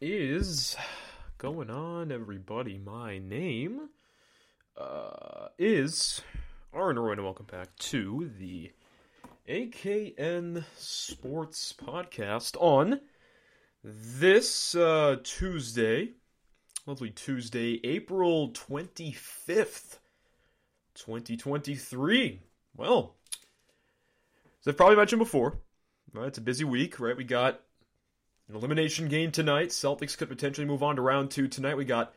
is going on, everybody? My name uh, is Aaron Roy, and welcome back to the AKN Sports Podcast on this uh, Tuesday, lovely Tuesday, April 25th, 2023. Well, as I've probably mentioned before, right, it's a busy week, right? We got an elimination game tonight. Celtics could potentially move on to round two tonight. We got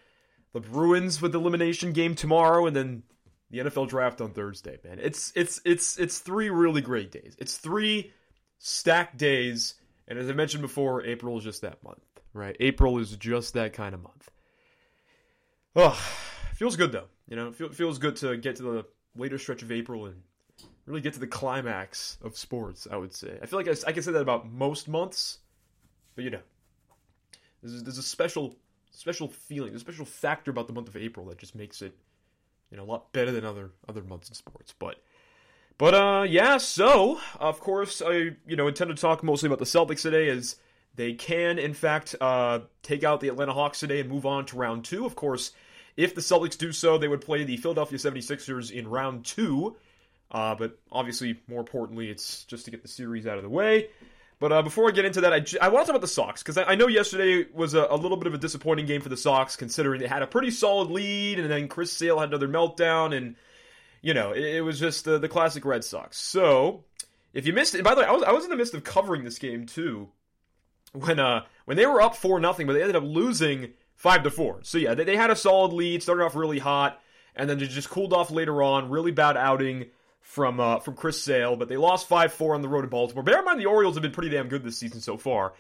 the Bruins with the elimination game tomorrow, and then the NFL draft on Thursday. Man, it's it's it's it's three really great days. It's three stacked days, and as I mentioned before, April is just that month, right? April is just that kind of month. Oh, feels good though. You know, feel, feels good to get to the later stretch of April and really get to the climax of sports. I would say. I feel like I, I can say that about most months but you know, there's, there's a special special feeling, a special factor about the month of April that just makes it you know a lot better than other other months in sports. But but uh yeah, so of course I you know intend to talk mostly about the Celtics today as they can in fact uh, take out the Atlanta Hawks today and move on to round two. Of course, if the Celtics do so, they would play the Philadelphia 76ers in round two. Uh, but obviously, more importantly, it's just to get the series out of the way. But uh, before I get into that, I, want to talk about the Sox because I, I, know yesterday was a, a, little bit of a disappointing game for the Sox, considering they had a pretty solid lead, and then Chris Sale had another meltdown, and you know it, it was just the, the classic Red Sox. So if you missed it, by the way, I was I was in the midst of covering this game too when uh when they were up four nothing, but they ended up losing five to four. So yeah, they, they had a solid lead, started off really hot, and then they just cooled off later on. Really bad outing from uh, from Chris Sale, but they lost 5-4 on the road to Baltimore. Bear in mind the Orioles have been pretty damn good this season so far.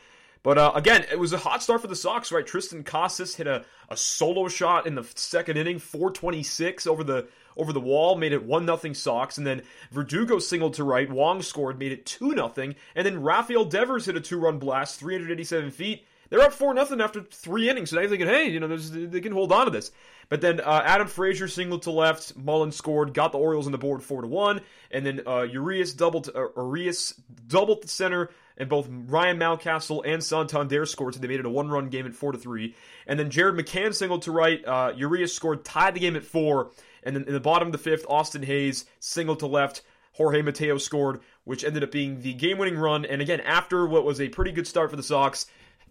But uh, again, it was a hot start for the Sox, right? Triston Casas hit a, a solo shot in the second inning, 426 over the over the wall, made it 1 nothing Sox, and then Verdugo singled to right, Wong scored, made it 2 nothing, and then Rafael Devers hit a two-run blast, 387 feet. They're up 4 nothing after three innings, now you're thinking, hey, you know, they can hold on to this. But then uh, Adam Frazier singled to left, Mullen scored, got the Orioles on the board four to one, and then uh, Urias doubled uh, Urias doubled the center, and both Ryan Mountcastle and Santander scored, so they made it a one-run game at four to three. And then Jared McCann singled to right, uh, Urias scored, tied the game at four, and then in the bottom of the fifth, Austin Hays singled to left. Jorge Mateo scored, which ended up being the game-winning run. And again, after what was a pretty good start for the Sox,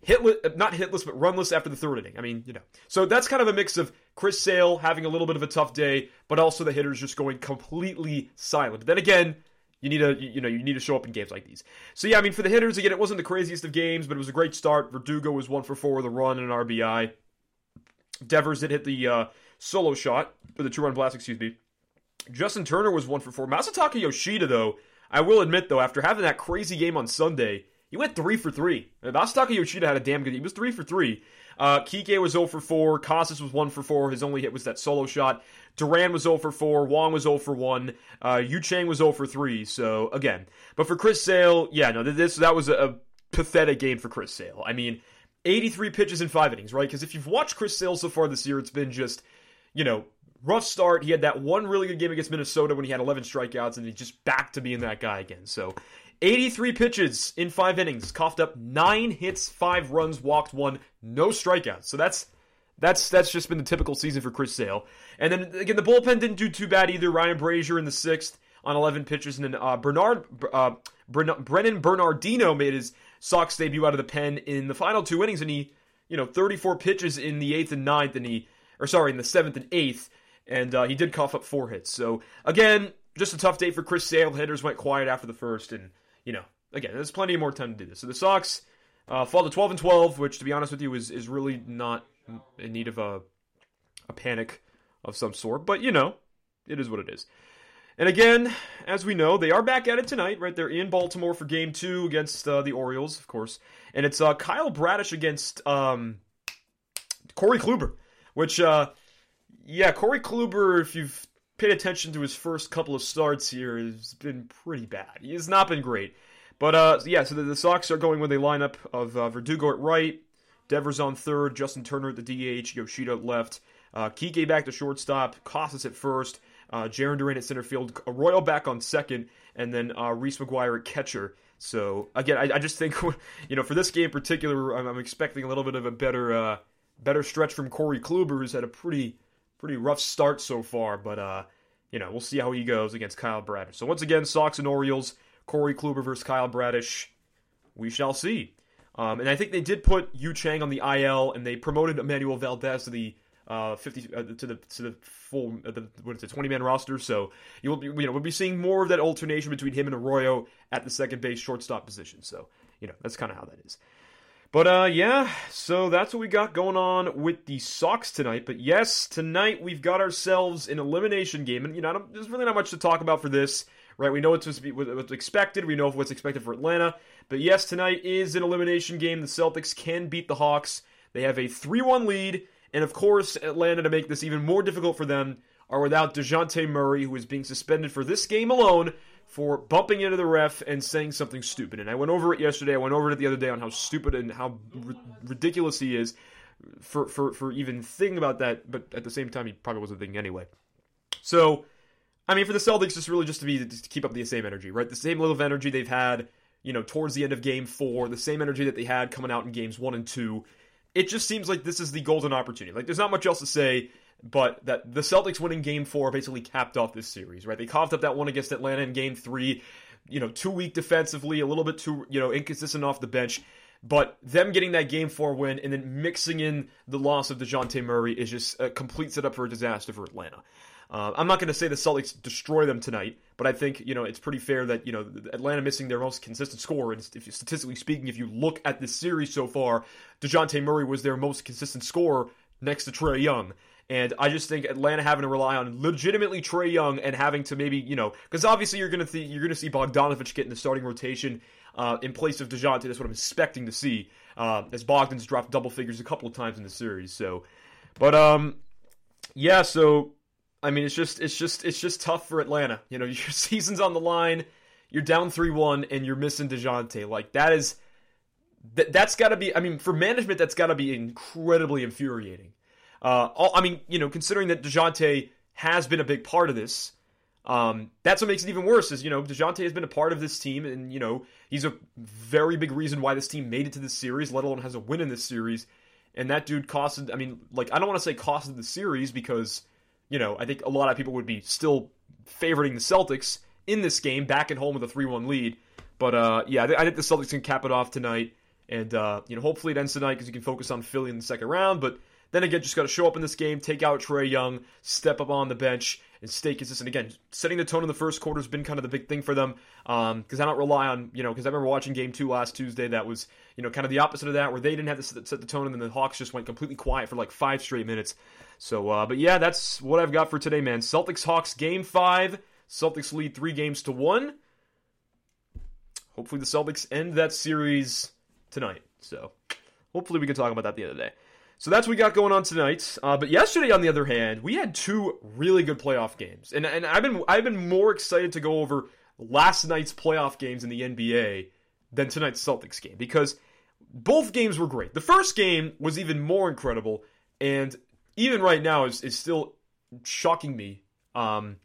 hitless, not hitless, but runless after the third inning. I mean, you know. So that's kind of a mix of Chris Sale having a little bit of a tough day, but also the hitters just going completely silent. Then again, you need to you know you need to show up in games like these. So yeah, I mean for the hitters again, it wasn't the craziest of games, but it was a great start. Verdugo was one for four with a run and an RBI. Devers did hit the uh, solo shot for the two run blast, excuse me. Justin Turner was one for four. Masataka Yoshida though, I will admit though, after having that crazy game on Sunday, he went three for three. Masataka Yoshida had a damn good. He was three for three. Uh, Kike was 0 for 4. Casas was 1 for 4. His only hit was that solo shot. Duran was 0 for 4. Wong was 0 for 1. Uh, Yu Chang was 0 for 3. So, again. But for Chris Sale, yeah, no, this that was a, a pathetic game for Chris Sale. I mean, 83 pitches in five innings, right? Because if you've watched Chris Sale so far this year, it's been just, you know, rough start. He had that one really good game against Minnesota when he had 11 strikeouts, and he just back to being that guy again. So 83 pitches in five innings, coughed up nine hits, five runs, walked one, no strikeouts. So that's that's that's just been the typical season for Chris Sale. And then again, the bullpen didn't do too bad either. Ryan Brasier in the sixth on 11 pitches, and then uh, Bernard uh, Bren- Brennan Bernardino made his Sox debut out of the pen in the final two innings, and he you know 34 pitches in the eighth and ninth, and he or sorry in the seventh and eighth, and uh, he did cough up four hits. So again, just a tough day for Chris Sale. The Hitters went quiet after the first, and you know, again, there's plenty more time to do this. So the Sox uh, fall to 12 and 12, which, to be honest with you, is is really not in need of a a panic of some sort. But you know, it is what it is. And again, as we know, they are back at it tonight, right? They're in Baltimore for game two against uh, the Orioles, of course. And it's uh, Kyle Bradish against um, Corey Kluber, which, uh, yeah, Corey Kluber, if you've paid attention to his first couple of starts here, has been pretty bad. He has not been great. But, uh, yeah, so the, the Sox are going with a lineup of uh, Verdugo at right, Devers on third, Justin Turner at the DH, Yoshida at left, uh, Kike back to shortstop, Casas at first, uh, Jarren Duran at center field, Arroyo back on second, and then uh, Reese McGuire at catcher. So again, I, I, just think you know for this game in particular, I'm, I'm expecting a little bit of a better uh, better stretch from Corey Kluber, who's had a pretty pretty rough start so far. But uh, you know we'll see how he goes against Kyle Bradish. So once again, Sox and Orioles, Corey Kluber versus Kyle Bradish. We shall see. Um, and I think they did put Yu Chang on the IL, and they promoted Enmanuel Valdez to the uh, 50 uh, to the to the full uh, the, what is it 20 man roster. So you'll be you know we'll be seeing more of that alternation between him and Arroyo at the second base shortstop position. So you know that's kind of how that is. But uh yeah, so that's what we got going on with the Sox tonight. But yes, tonight we've got ourselves an elimination game, and you know there's really not much to talk about for this, right? We know what's, what's expected. We know what's expected for Atlanta. But yes, tonight is an elimination game. The Celtics can beat the Hawks. They have a 3-1 lead. And of course, Atlanta, to make this even more difficult for them, are without Dejounte Murray, who is being suspended for this game alone for bumping into the ref and saying something stupid. And I went over it yesterday. I went over it the other day on how stupid and how r- ridiculous he is for, for, for even thinking about that. But at the same time, he probably wasn't thinking anyway. So, I mean, for the Celtics, just really just to be to keep up the same energy, right? The same level of energy they've had, you know, towards the end of Game Four, the same energy that they had coming out in Games One and Two it just seems like this is the golden opportunity. Like, there's not much else to say, but that the Celtics winning game four basically capped off this series, right? They coughed up that one against Atlanta in game three, you know, too weak defensively, a little bit too, you know, inconsistent off the bench. But them getting that game four win and then mixing in the loss of Dejounte Murray is just a complete setup for a disaster for Atlanta. Uh, I'm not going to say the Celtics destroy them tonight, but I think you know it's pretty fair that you know Atlanta missing their most consistent scorer. And if, statistically speaking, if you look at this series so far, Dejounte Murray was their most consistent scorer next to Trae Young. And I just think Atlanta having to rely on legitimately Trae Young and having to maybe you know because obviously you're gonna th- you're gonna see Bogdanovich get in the starting rotation uh, in place of Dejounte. That's what I'm expecting to see uh, as Bogdan's dropped double figures a couple of times in the series. So, but um, yeah. So I mean, it's just it's just it's just tough for Atlanta. You know, your season's on the line, you're down three one, and you're missing Dejounte. Like that is that that's got to be. I mean, for management, that's got to be incredibly infuriating. Uh, all, I mean, you know, considering that Dejounte has been a big part of this, um, that's what makes it even worse. Is you know, Dejounte has been a part of this team, and you know, he's a very big reason why this team made it to this series, let alone has a win in this series. And that dude costed. I mean, like I don't want to say costed the series because you know, I think a lot of people would be still favoriting the Celtics in this game, back at home with a 3 1 lead. But uh, yeah, I think the Celtics can cap it off tonight. And, uh, you know, hopefully it ends tonight because you can focus on Philly in the second round. But then again, just got to show up in this game, take out Trae Young, step up on the bench, and stay consistent. Again, setting the tone in the first quarter has been kind of the big thing for them because um, I don't rely on, you know, because I remember watching game two last Tuesday that was, you know, kind of the opposite of that where they didn't have to set the tone and then the Hawks just went completely quiet for like five straight minutes. So, uh, but yeah, that's what I've got for today, man. Celtics Hawks game five. Celtics lead three games to one. Hopefully, the Celtics end that series tonight. So, hopefully, we can talk about that the other day. So that's what we got going on tonight. Uh, but yesterday, on the other hand, we had two really good playoff games, and and I've been I've been more excited to go over last night's playoff games in the NBA than tonight's Celtics game because both games were great. The first game was even more incredible, and even right now is, is still shocking me. Um,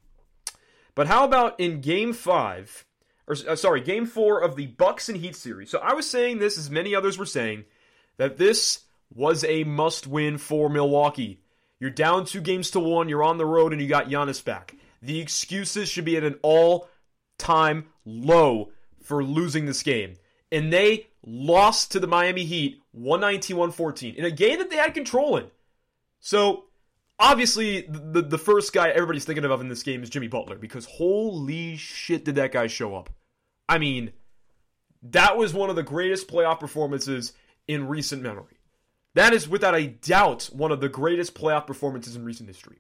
but how about in Game Five, or uh, sorry, Game Four of the Bucks and Heat series? So I was saying this, as many others were saying, that this was a must-win for Milwaukee. You're down two games to one. You're on the road, and you got Giannis back. The excuses should be at an all-time low for losing this game, and they lost to the Miami Heat 119-114 in a game that they had control in. So obviously the the first guy everybody's thinking of in this game is Jimmy Butler because holy shit did that guy show up. I mean, that was one of the greatest playoff performances in recent memory. That is without a doubt one of the greatest playoff performances in recent history.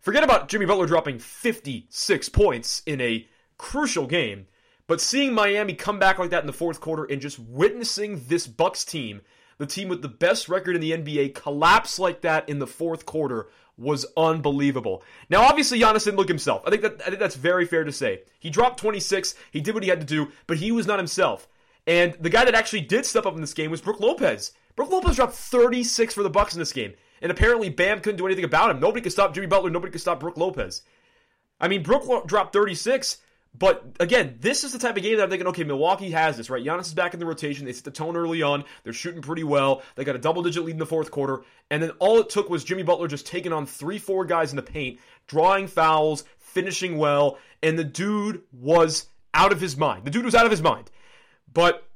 Forget about Jimmy Butler dropping 56 points in a crucial game, but seeing Miami come back like that in the fourth quarter and just witnessing this Bucks team, the team with the best record in the NBA, collapse like that in the fourth quarter was unbelievable. Now, obviously, Giannis didn't look himself. I think that I think that's very fair to say. He dropped 26. He did what he had to do, but he was not himself. And the guy that actually did step up in this game was Brook Lopez. Brook Lopez dropped 36 for the Bucks in this game, and apparently Bam couldn't do anything about him. Nobody could stop Jimmy Butler. Nobody could stop Brook Lopez. I mean, Brook dropped 36. But again, this is the type of game that I'm thinking, okay, Milwaukee has this, right? Giannis is back in the rotation. They set the tone early on. They're shooting pretty well. They got a double digit lead in the fourth quarter. And then all it took was Jimmy Butler just taking on three, four guys in the paint, drawing fouls, finishing well. And the dude was out of his mind. The dude was out of his mind. But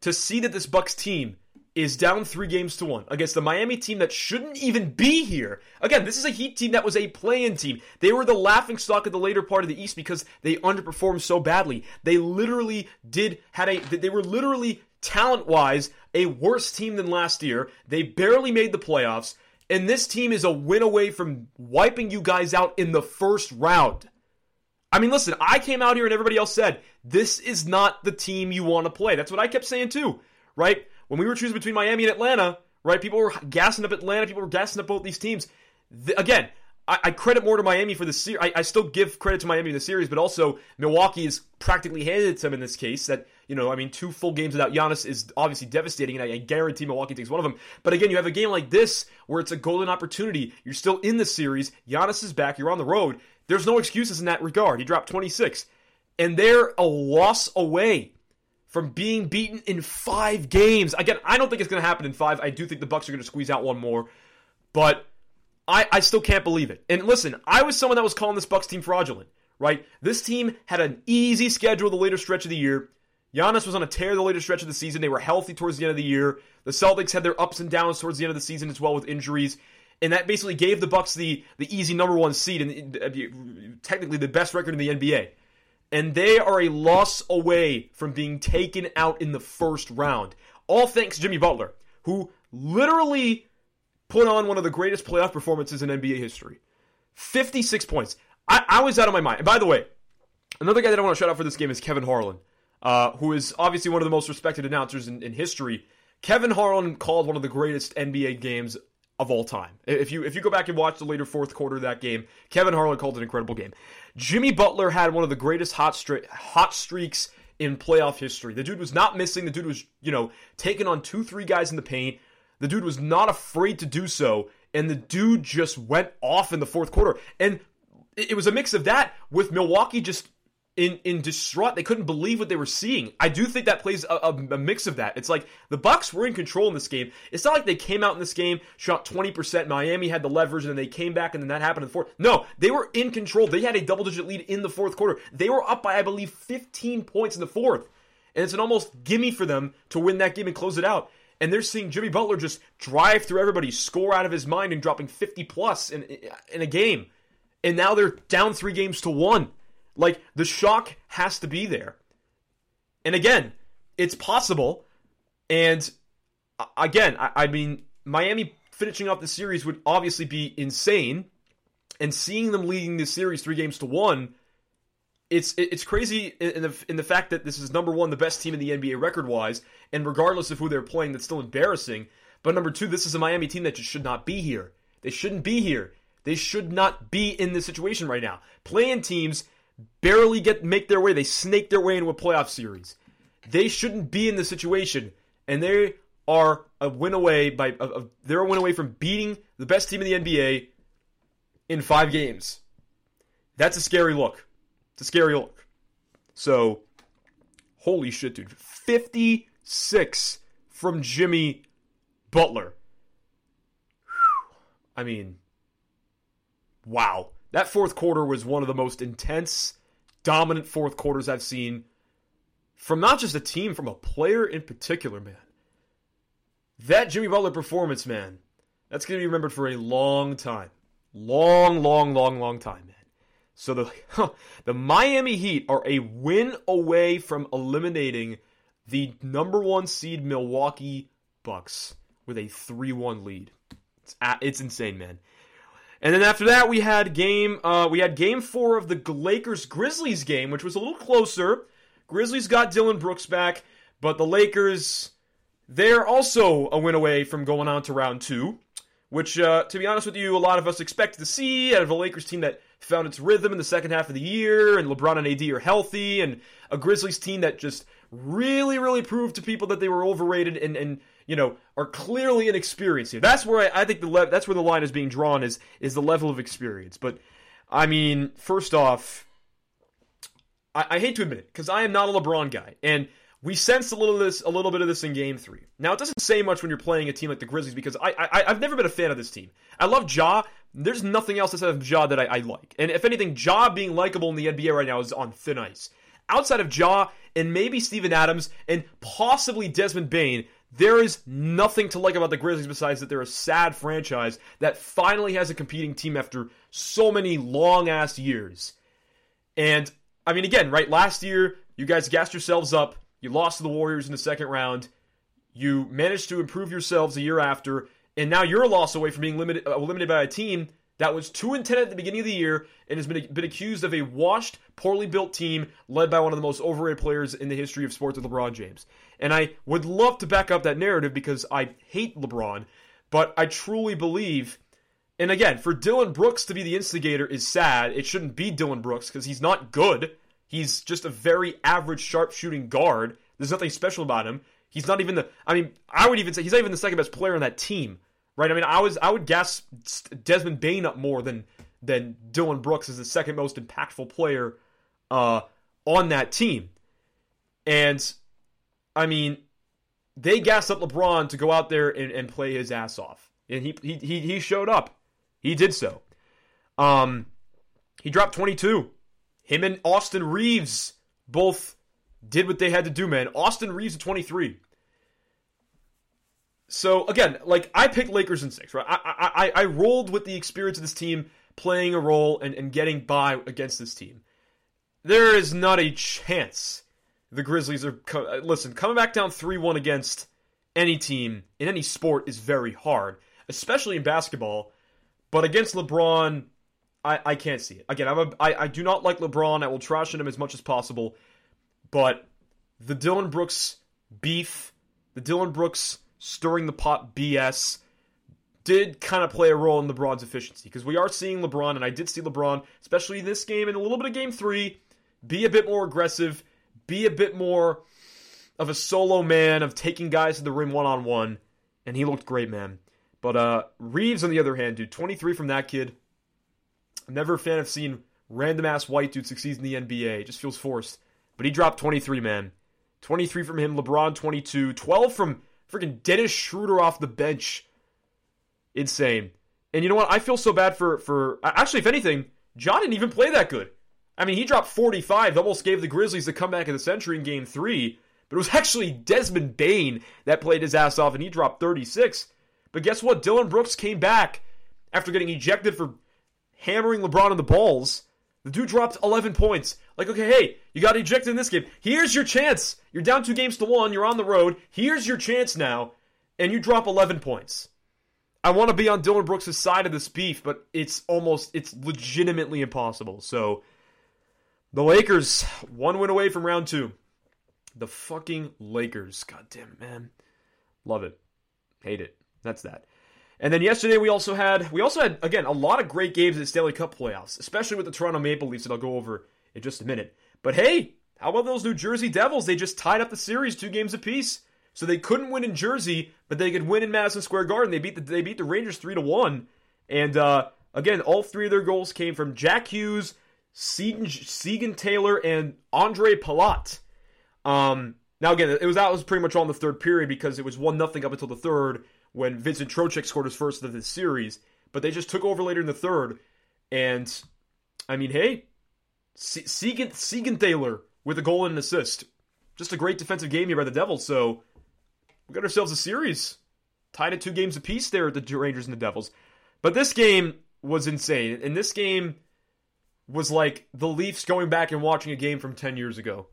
to see that this Bucks team is down three games to one against the Miami team that shouldn't even be here. Again, this is a Heat team that was a play-in team. They were the laughing stock of the later part of the East because they underperformed so badly. They literally did had a they were literally talent-wise a worse team than last year. They barely made the playoffs, and this team is a win away from wiping you guys out in the first round. I mean, listen, I came out here and everybody else said, this is not the team you want to play. That's what I kept saying too, right? When we were choosing between Miami and Atlanta, right? People were gassing up Atlanta. People were gassing up both these teams. The, again, I, I, credit more to Miami for the series. I, still give credit to Miami in the series, but also Milwaukee is practically handed to them in this case. That you know, I mean, two full games without Giannis is obviously devastating, and I, I guarantee Milwaukee takes one of them. But again, you have a game like this where it's a golden opportunity. You're still in the series. Giannis is back. You're on the road. There's no excuses in that regard. He dropped 26, and they're a loss away from being beaten in five games. Again, I don't think it's going to happen in five. I do think the Bucks are going to squeeze out one more, but I, I still can't believe it. And listen, I was someone that was calling this Bucks team fraudulent, right? This team had an easy schedule the later stretch of the year. Giannis was on a tear the later stretch of the season. They were healthy towards the end of the year. The Celtics had their ups and downs towards the end of the season as well with injuries. And that basically gave the Bucks the, the easy number one seed and uh, technically the best record in the NBA and they are a loss away from being taken out in the first round. All thanks Jimmy Butler, who literally put on one of the greatest playoff performances in NBA history. 56 points. I, I was out of my mind. And by the way, another guy that I want to shout out for this game is Kevin Harlan, uh, who is obviously one of the most respected announcers in, in history. Kevin Harlan called one of the greatest NBA games of all time. If you if you go back and watch the later fourth quarter of that game, Kevin Harlan called an incredible game. Jimmy Butler had one of the greatest hot hot streaks in playoff history. The dude was not missing. The dude was, you know, taking on two, three guys in the paint. The dude was not afraid to do so, and the dude just went off in the fourth quarter. And it was a mix of that with Milwaukee just in in distraught. They couldn't believe what they were seeing. I do think that plays a, a, a, mix of that. It's like the Bucks were in control in this game. It's not like they came out in this game, shot twenty percent. Miami had the leverage, and then they came back, and then that happened in the fourth. No, they were in control. They had a double digit lead in the fourth quarter. They were up by I believe fifteen points in the fourth, and it's an almost gimme for them to win that game and close it out. And they're seeing Jimmy Butler just drive through everybody, score out of his mind, and dropping fifty plus in in a game. And now they're down three games to one like, the shock has to be there. And again, it's possible. And again, I, I mean, Miami finishing off the series would obviously be insane. And seeing them leading the series three games to one, it's it's crazy in the in the fact that this is number one, the best team in the NBA record wise, and regardless of who they're playing, that's still embarrassing. But number two, this is a Miami team that just should not be here. They shouldn't be here. They should not be in this situation right now. Playing teams barely get make their way. They snake their way into a playoff series. They shouldn't be in the situation, and they are a win away by a, a, they're a win away from beating the best team in the NBA in five games. That's a scary look. It's a scary look. So, holy shit, dude! Fifty six from Jimmy Butler. I mean, wow. That fourth quarter was one of the most intense, dominant fourth quarters I've seen from not just a team, from a player in particular, man. That Jimmy Butler performance, man, that's going to be remembered for a long time. Long, long, long, long time, man. So the huh, the Miami Heat are a win away from eliminating the number one seed Milwaukee Bucks with a 3-1 lead. It's, it's insane, man. And then after that, we had game uh, we had game four of the Lakers Grizzlies game, which was a little closer. Grizzlies got Dillon Brooks back, but the Lakers they're also a win away from going on to round two, which, uh, to be honest with you, a lot of us expected to see out of a Lakers team that found its rhythm in the second half of the year, and LeBron and AD are healthy, and a Grizzlies team that just really, really proved to people that they were overrated and, and you know, are clearly inexperienced here. That's where I, I think the le- that's where the line is being drawn is is the level of experience. But I mean, first off, I, I hate to admit it because I am not a LeBron guy, and we sensed a little this, a little bit of this in Game Three. Now it doesn't say much when you're playing a team like the Grizzlies because I, I I've never been a fan of this team. I love Ja. There's nothing else outside of Ja that I, I like, and if anything, Ja being likable in the NBA right now is on thin ice. Outside of Ja and maybe Steven Adams and possibly Desmond Bane, there is nothing to like about the Grizzlies besides that they're a sad franchise that finally has a competing team after so many long ass years. And I mean, again, right? Last year, you guys gassed yourselves up. You lost to the Warriors in the second round. You managed to improve yourselves a year after, and now you're a loss away from being limited, uh, eliminated by a team that was 2 and 10 at the beginning of the year and has been, been accused of a washed, poorly built team led by one of the most overrated players in the history of sports with LeBron James. And I would love to back up that narrative because I hate LeBron, but I truly believe. And again, for Dillon Brooks to be the instigator is sad. It shouldn't be Dillon Brooks because he's not good. He's just a very average sharpshooting guard. There's nothing special about him. He's not even the. I mean, I would even say he's not even the second best player on that team, right? I mean, I was I would guess Desmond Bane up more than than Dillon Brooks is the second most impactful player uh, on that team. And I mean, they gassed up LeBron to go out there and, and play his ass off, and he he he, he showed up. He did so. Um, he dropped 22. Him and Austin Reaves both did what they had to do, man. Austin Reaves at 23. So again, like I picked Lakers in six, right? I I I rolled with the experience of this team playing a role and, and getting by against this team. There is not a chance the Grizzlies are. Co- uh, listen, coming back down three one against any team in any sport is very hard, especially in basketball. But against LeBron, I, I can't see it. Again, I'm a, I, I do not like LeBron. I will trash on him as much as possible. But the Dillon Brooks beef, the Dillon Brooks stirring the pot BS did kind of play a role in LeBron's efficiency because we are seeing LeBron, and I did see LeBron, especially this game and a little bit of game three, be a bit more aggressive, be a bit more of a solo man of taking guys to the rim one on one, and he looked great, man. But uh, Reaves, on the other hand, dude, 23 from that kid. I'm never a fan of seeing random ass white dude succeed in the NBA. It just feels forced. But he dropped 23, man. 23 from him, LeBron 22, 12 from freaking Dennis Schroeder off the bench. Insane. And you know what? I feel so bad for for actually, if anything, John didn't even play that good. I mean, he dropped 45, almost gave the Grizzlies the comeback of the century in Game Three. But it was actually Desmond Bane that played his ass off, and he dropped 36. But guess what? Dillon Brooks came back after getting ejected for hammering LeBron in the balls. The dude dropped 11 points. Like, okay, hey, you got ejected in this game. Here's your chance. You're down two games to one. You're on the road. Here's your chance now. And you drop 11 points. I want to be on Dillon Brooks' side of this beef, but it's almost, it's legitimately impossible. So, the Lakers, one win away from round two. The fucking Lakers. God damn man. Love it. Hate it. That's that. And then yesterday we also had we also had again a lot of great games in the Stanley Cup playoffs, especially with the Toronto Maple Leafs that I'll go over in just a minute. But hey, how about those New Jersey Devils? They just tied up the series two games apiece. So they couldn't win in Jersey, but they could win in Madison Square Garden. They beat the they beat the Rangers three to one. And uh, again, all three of their goals came from Jack Hughes, Siegenthaler, and Andre Palat. Um, now again, it was that was pretty much all in the third period because it was one nothing up until the third when Vincent Trocheck scored his first of the series. But they just took over later in the third, and I mean, hey, Seguin Siegenthaler with a goal and an assist. Just a great defensive game here by the Devils. So we got ourselves a series tied at two games apiece there at the Rangers and the Devils. But this game was insane, and this game was like the Leafs going back and watching a game from ten years ago.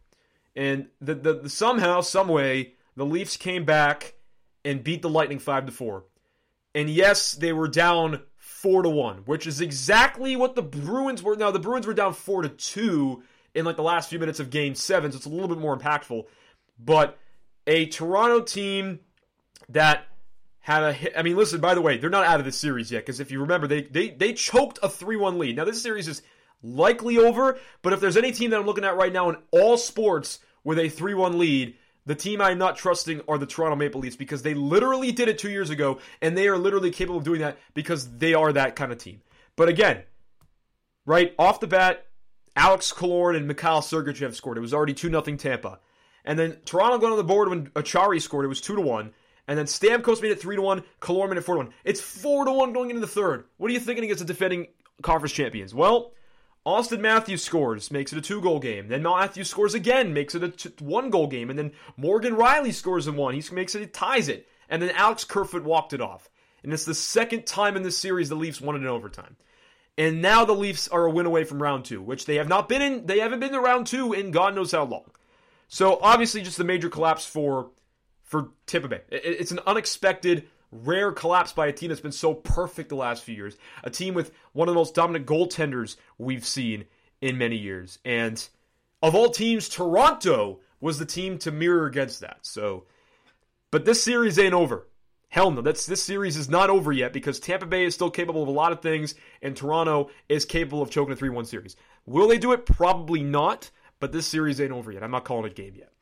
And the, the, the somehow, some way, the Leafs came back and beat the Lightning 5 to 4. And yes, they were down four to one, which is exactly what the Bruins were. Now the Bruins were down four to two in like the last few minutes of Game Seven, so it's a little bit more impactful. But a Toronto team that had a hit. I mean, listen. By the way, they're not out of the series yet because if you remember, they they they choked a three one lead. Now this series is likely over, but if there's any team that I'm looking at right now in all sports with a three one lead, the team I'm not trusting are the Toronto Maple Leafs because they literally did it two years ago, and they are literally capable of doing that because they are that kind of team. But again, right off the bat, Alex Killorn and Mikhail Sergachev scored. It was already 2 0 Tampa. And then Toronto got on the board when Acciari scored. It was 2 to 1. And then Stamkos made it 3 to 1. Killorn made it 4 to 1. It's 4 to 1 going into the third. What are you thinking against the defending conference champions? Well, Auston Matthews scores, makes it a two goal game. Then Matthews scores again, makes it a one goal game. And then Morgan Rielly scores in one. He makes it, he ties it. And then Alex Kerfoot walked it off. And it's the second time in this series the Leafs won it in overtime. And now the Leafs are a win away from round two, which they have not been in. They haven't been to round two in God knows how long. So obviously, just a major collapse for for Tampa Bay. It's an unexpected, rare collapse by a team that's been so perfect the last few years. A team with one of the most dominant goaltenders we've seen in many years. And of all teams, Toronto was the team to mirror against that. So, but this series ain't over. Hell no, that's this series is not over yet because Tampa Bay is still capable of a lot of things, and Toronto is capable of choking a 3-1 series. Will they do it? Probably not, but this series ain't over yet. I'm not calling it game yet.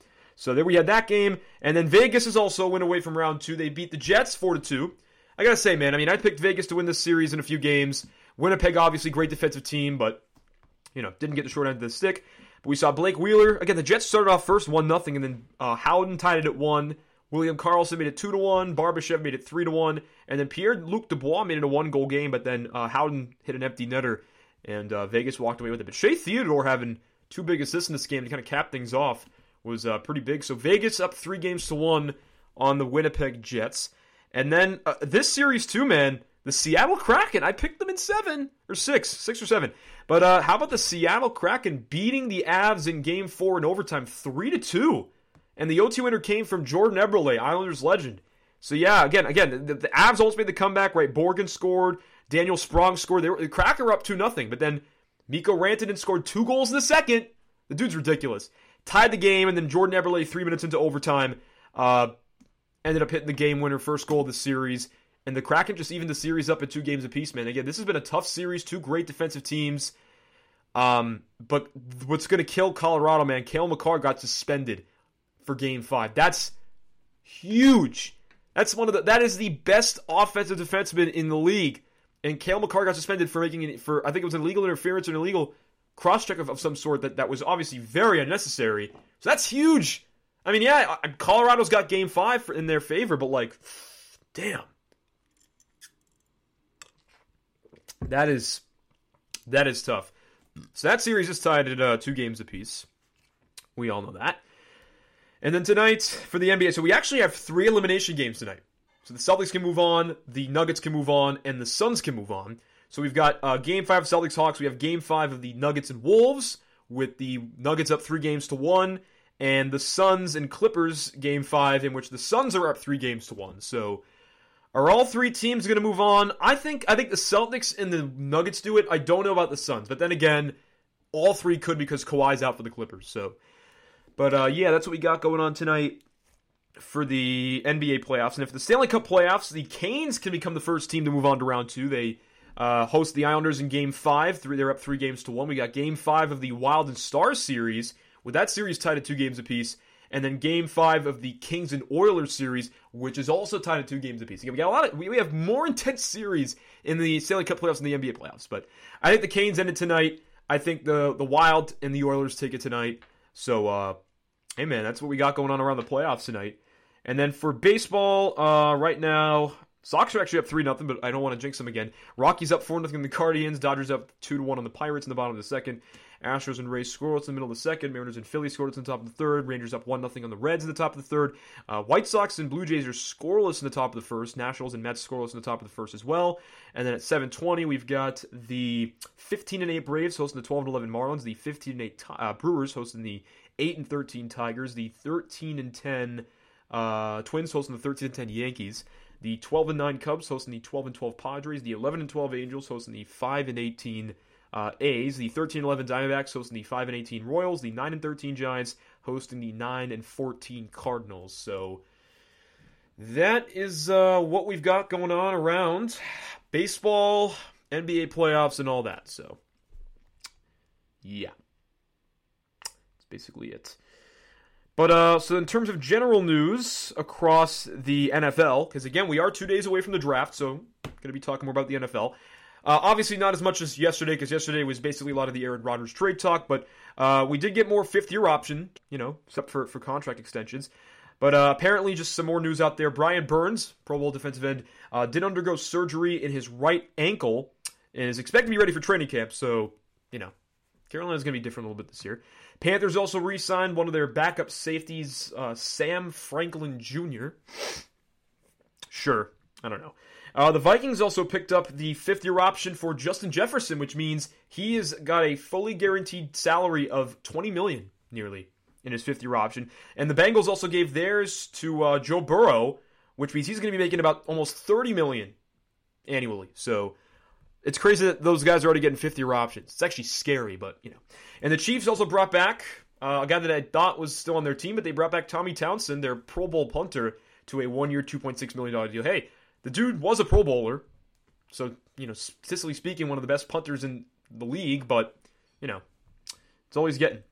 So there we had that game, and then Vegas is also went away from round two. They beat the Jets four to two. I gotta say, man, I mean, I picked Vegas to win this series in a few games. Winnipeg, obviously, great defensive team, but you know, didn't get the short end of the stick. But we saw Blake Wheeler again. The Jets started off first one nothing, and then uh, Howden tied it at one. William Karlsson made it two to one. Barbashev made it three to one, and then Pierre Luc Dubois made it a one goal game. But then uh, Howden hit an empty netter, and uh, Vegas walked away with it. But Shea Theodore having two big assists in this game to kind of cap things off was uh, pretty big. So Vegas up three games to one on the Winnipeg Jets, and then uh, this series too, man. The Seattle Kraken. I picked them in seven or six, six or seven. But uh, how about the Seattle Kraken beating the Avs in Game Four in overtime, three to two? And the OT winner came from Jordan Eberle, Islanders legend. So yeah, again, again, the, the Avs almost made the comeback. Right, Borgen scored, Daniel Sprong scored. They were the Kraken were up two nothing, but then Mikko Rantanen scored two goals in the second. The dude's ridiculous. Tied the game, and then Jordan Eberle, three minutes into overtime, uh, ended up hitting the game winner, first goal of the series. And the Kraken just evened the series up at two games apiece, man. Again, this has been a tough series, two great defensive teams. Um, but what's going to kill Colorado, man? Cale Makar got suspended for game five. That's huge. That's one of the that is the best offensive defenseman in the league. And Cale Makar got suspended for making it for I think it was an illegal interference or an illegal cross check of, of some sort that, that was obviously very unnecessary. So that's huge. I mean, yeah, Colorado's got game five in their favor, but like, damn. That is that is tough. So that series is tied at uh, two games apiece. We all know that. And then tonight for the NBA, so we actually have three elimination games tonight. So the Celtics can move on, the Nuggets can move on, and the Suns can move on. So we've got uh, Game Five of Celtics Hawks. We have Game Five of the Nuggets and Wolves, with the Nuggets up three games to one, and the Suns and Clippers Game Five, in which the Suns are up three games to one. So are all three teams going to move on? I think I think the Celtics and the Nuggets do it. I don't know about the Suns, but then again, all three could because Kawhi's out for the Clippers. So, but uh, yeah, that's what we got going on tonight for the NBA playoffs. And if the Stanley Cup playoffs, the Canes can become the first team to move on to round two. They uh, host the Islanders in Game Five. Three, they're up three games to one. We got Game Five of the Wild and Stars series, with that series tied at two games apiece and then Game Five of the Kings and Oilers series, which is also tied at two games apiece. Again, we got a lot of we, we have more intense series in the Stanley Cup playoffs and the NBA playoffs. But I think the Canes ended tonight. I think the the Wild and the Oilers take it tonight. So, uh, hey man, that's what we got going on around the playoffs tonight. And then for baseball, uh, right now, Sox are actually up three nothing, but I don't want to jinx them again. Rockies up four nothing on the Guardians. Dodgers up two to one on the Pirates in the bottom of the second. Astros and Rays scoreless in the middle of the second. Mariners and Phillies scoreless in the top of the third. Rangers up 1 0 on the Reds in the top of the third. Uh, White Sox and Blue Jays are scoreless in the top of the first. Nationals and Mets scoreless in the top of the first as well. And then at 7:20 we've got the 15 and 8 Braves hosting the 12 and 11 Marlins. The 15 and 8 uh, Brewers hosting the 8 and 13 Tigers. The 13 and 10 uh, Twins hosting the 13 and 10 Yankees. The 12 and 9 Cubs hosting the 12 and 12 Padres. The 11 and 12 Angels hosting the 5 and 18 uh, A's. The 13 and 11 Diamondbacks hosting the 5 and 18 Royals. The 9 and 13 Giants hosting the 9 and 14 Cardinals. So that is uh, what we've got going on around baseball, NBA playoffs, and all that. So, yeah. That's basically it. But uh, so in terms of general news across the NFL, because again we are two days away from the draft, so going to be talking more about the NFL. Uh, obviously not as much as yesterday, because yesterday was basically a lot of the Aaron Rodgers trade talk. But uh, we did get more fifth year option, you know, except for for contract extensions. But uh, apparently, just some more news out there. Brian Burns, Pro Bowl defensive end, uh, did undergo surgery in his right ankle and is expected to be ready for training camp. So, you know, Carolina's going to be different a little bit this year. Panthers also re signed one of their backup safeties, uh, Sam Franklin Jr. Sure, I don't know. Uh, the Vikings also picked up the fifth year option for Justin Jefferson, which means he has got a fully guaranteed salary of 20 million nearly in his fifth year option. And the Bengals also gave theirs to uh, Joe Burrow, which means he's going to be making about almost 30 million annually. So it's crazy that those guys are already getting fifth year options. It's actually scary, but you know. And the Chiefs also brought back uh, a guy that I thought was still on their team, but they brought back Tommy Townsend, their Pro Bowl punter, to a one year, $2.6 million deal. Hey, the dude was a Pro Bowler. So, you know, statistically speaking, one of the best punters in the league, but, you know, it's always getting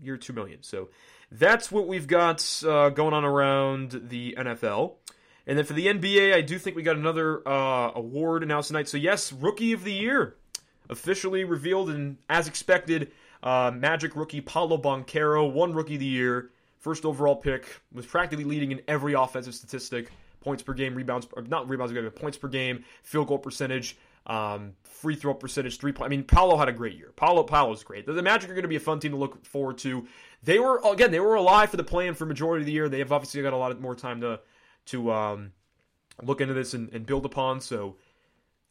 year two million. So that's what we've got uh, going on around the NFL. And then for the NBA, I do think we got another uh, award announced tonight. So yes, Rookie of the Year officially revealed, and as expected, uh, Magic rookie Paolo Banchero won Rookie of the Year, first overall pick, was practically leading in every offensive statistic: points per game, rebounds, not rebounds per game, points per game, field goal percentage um, free throw percentage, three point. I mean, Paolo had a great year. Paolo Paolo's great. The, the Magic are going to be a fun team to look forward to. They were again, they were alive for the plan for majority of the year. They have obviously got a lot more time to to um, look into this and, and, build upon. So,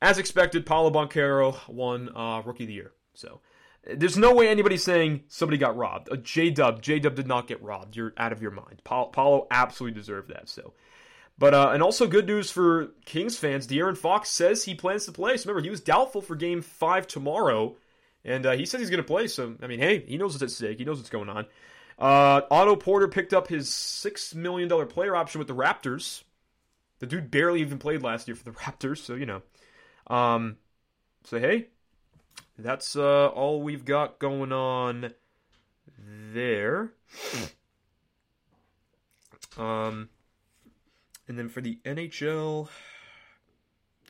as expected, Paolo Banchero won uh, Rookie of the Year. So. There's no way anybody's saying somebody got robbed. A J Dub, J Dub did not get robbed. You're out of your mind. Paolo absolutely deserved that. So, but uh, and also good news for Kings fans. De'Aaron Fox says he plans to play. So remember, he was doubtful for Game Five tomorrow, and uh, he says he's going to play. So I mean, hey, he knows what's at stake. He knows what's going on. Uh, Otto Porter picked up his six million dollar player option with the Raptors. The dude barely even played last year for the Raptors, so you know. Um, so hey, that's uh, all we've got going on there. Um. And then for the NHL,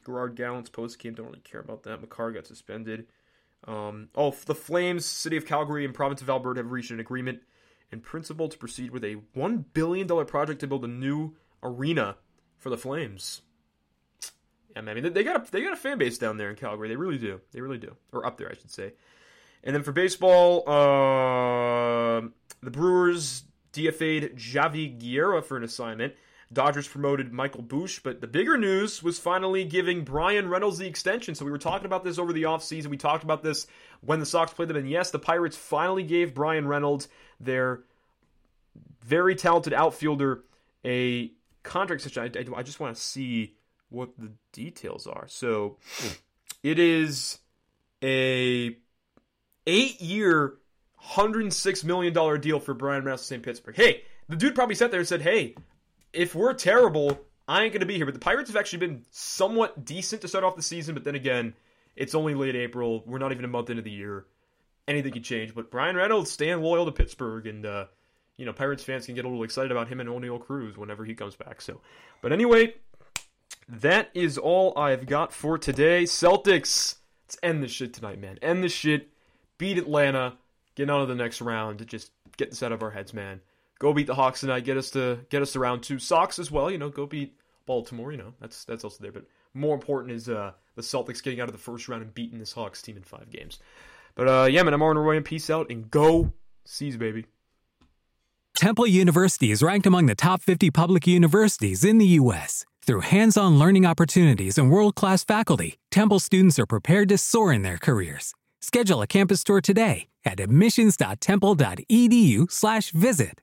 Gerard Gallant's post game, don't really care about that. Makar got suspended. Um, oh, the Flames, City of Calgary, and Province of Alberta have reached an agreement in principle to proceed with a $1 billion project to build a new arena for the Flames. Yeah, I mean, they got a, they got a fan base down there in Calgary. They really do. They really do. Or up there, I should say. And then for baseball, uh, the Brewers DFA'd Javy Guerra for an assignment. Dodgers promoted Michael Busch, but the bigger news was finally giving Bryan Reynolds the extension. So we were talking about this over the offseason. We talked about this when the Sox played them. And yes, the Pirates finally gave Bryan Reynolds, their very talented outfielder, a contract extension. I, I just want to see what the details are. So hmm. it is a eight year, $106 million deal for Bryan to St. Pittsburgh. Hey, the dude probably sat there and said, hey, if we're terrible, I ain't going to be here. But the Pirates have actually been somewhat decent to start off the season, but then again, it's only late April. We're not even a month into the year. Anything could change. But Bryan Reynolds staying loyal to Pittsburgh, and uh, you know Pirates fans can get a little excited about him and Oneil Cruz whenever he comes back. So, but anyway, that is all I've got for today. Celtics, let's end this shit tonight, man. End this shit. Beat Atlanta. Get on to the next round. Just get this out of our heads, man go beat the Hawks tonight. Get us to get us to round two. Sox as well. You know, go beat Baltimore. You know, that's that's also there. But more important is uh, the Celtics getting out of the first round and beating this Hawks team in five games. But uh, yeah, man, I'm Arnold Roy and peace out and go C's baby. Temple University is ranked among the top 50 public universities in the U.S. Through hands-on learning opportunities and world-class faculty, Temple students are prepared to soar in their careers. Schedule a campus tour today at admissions.temple.edu/visit.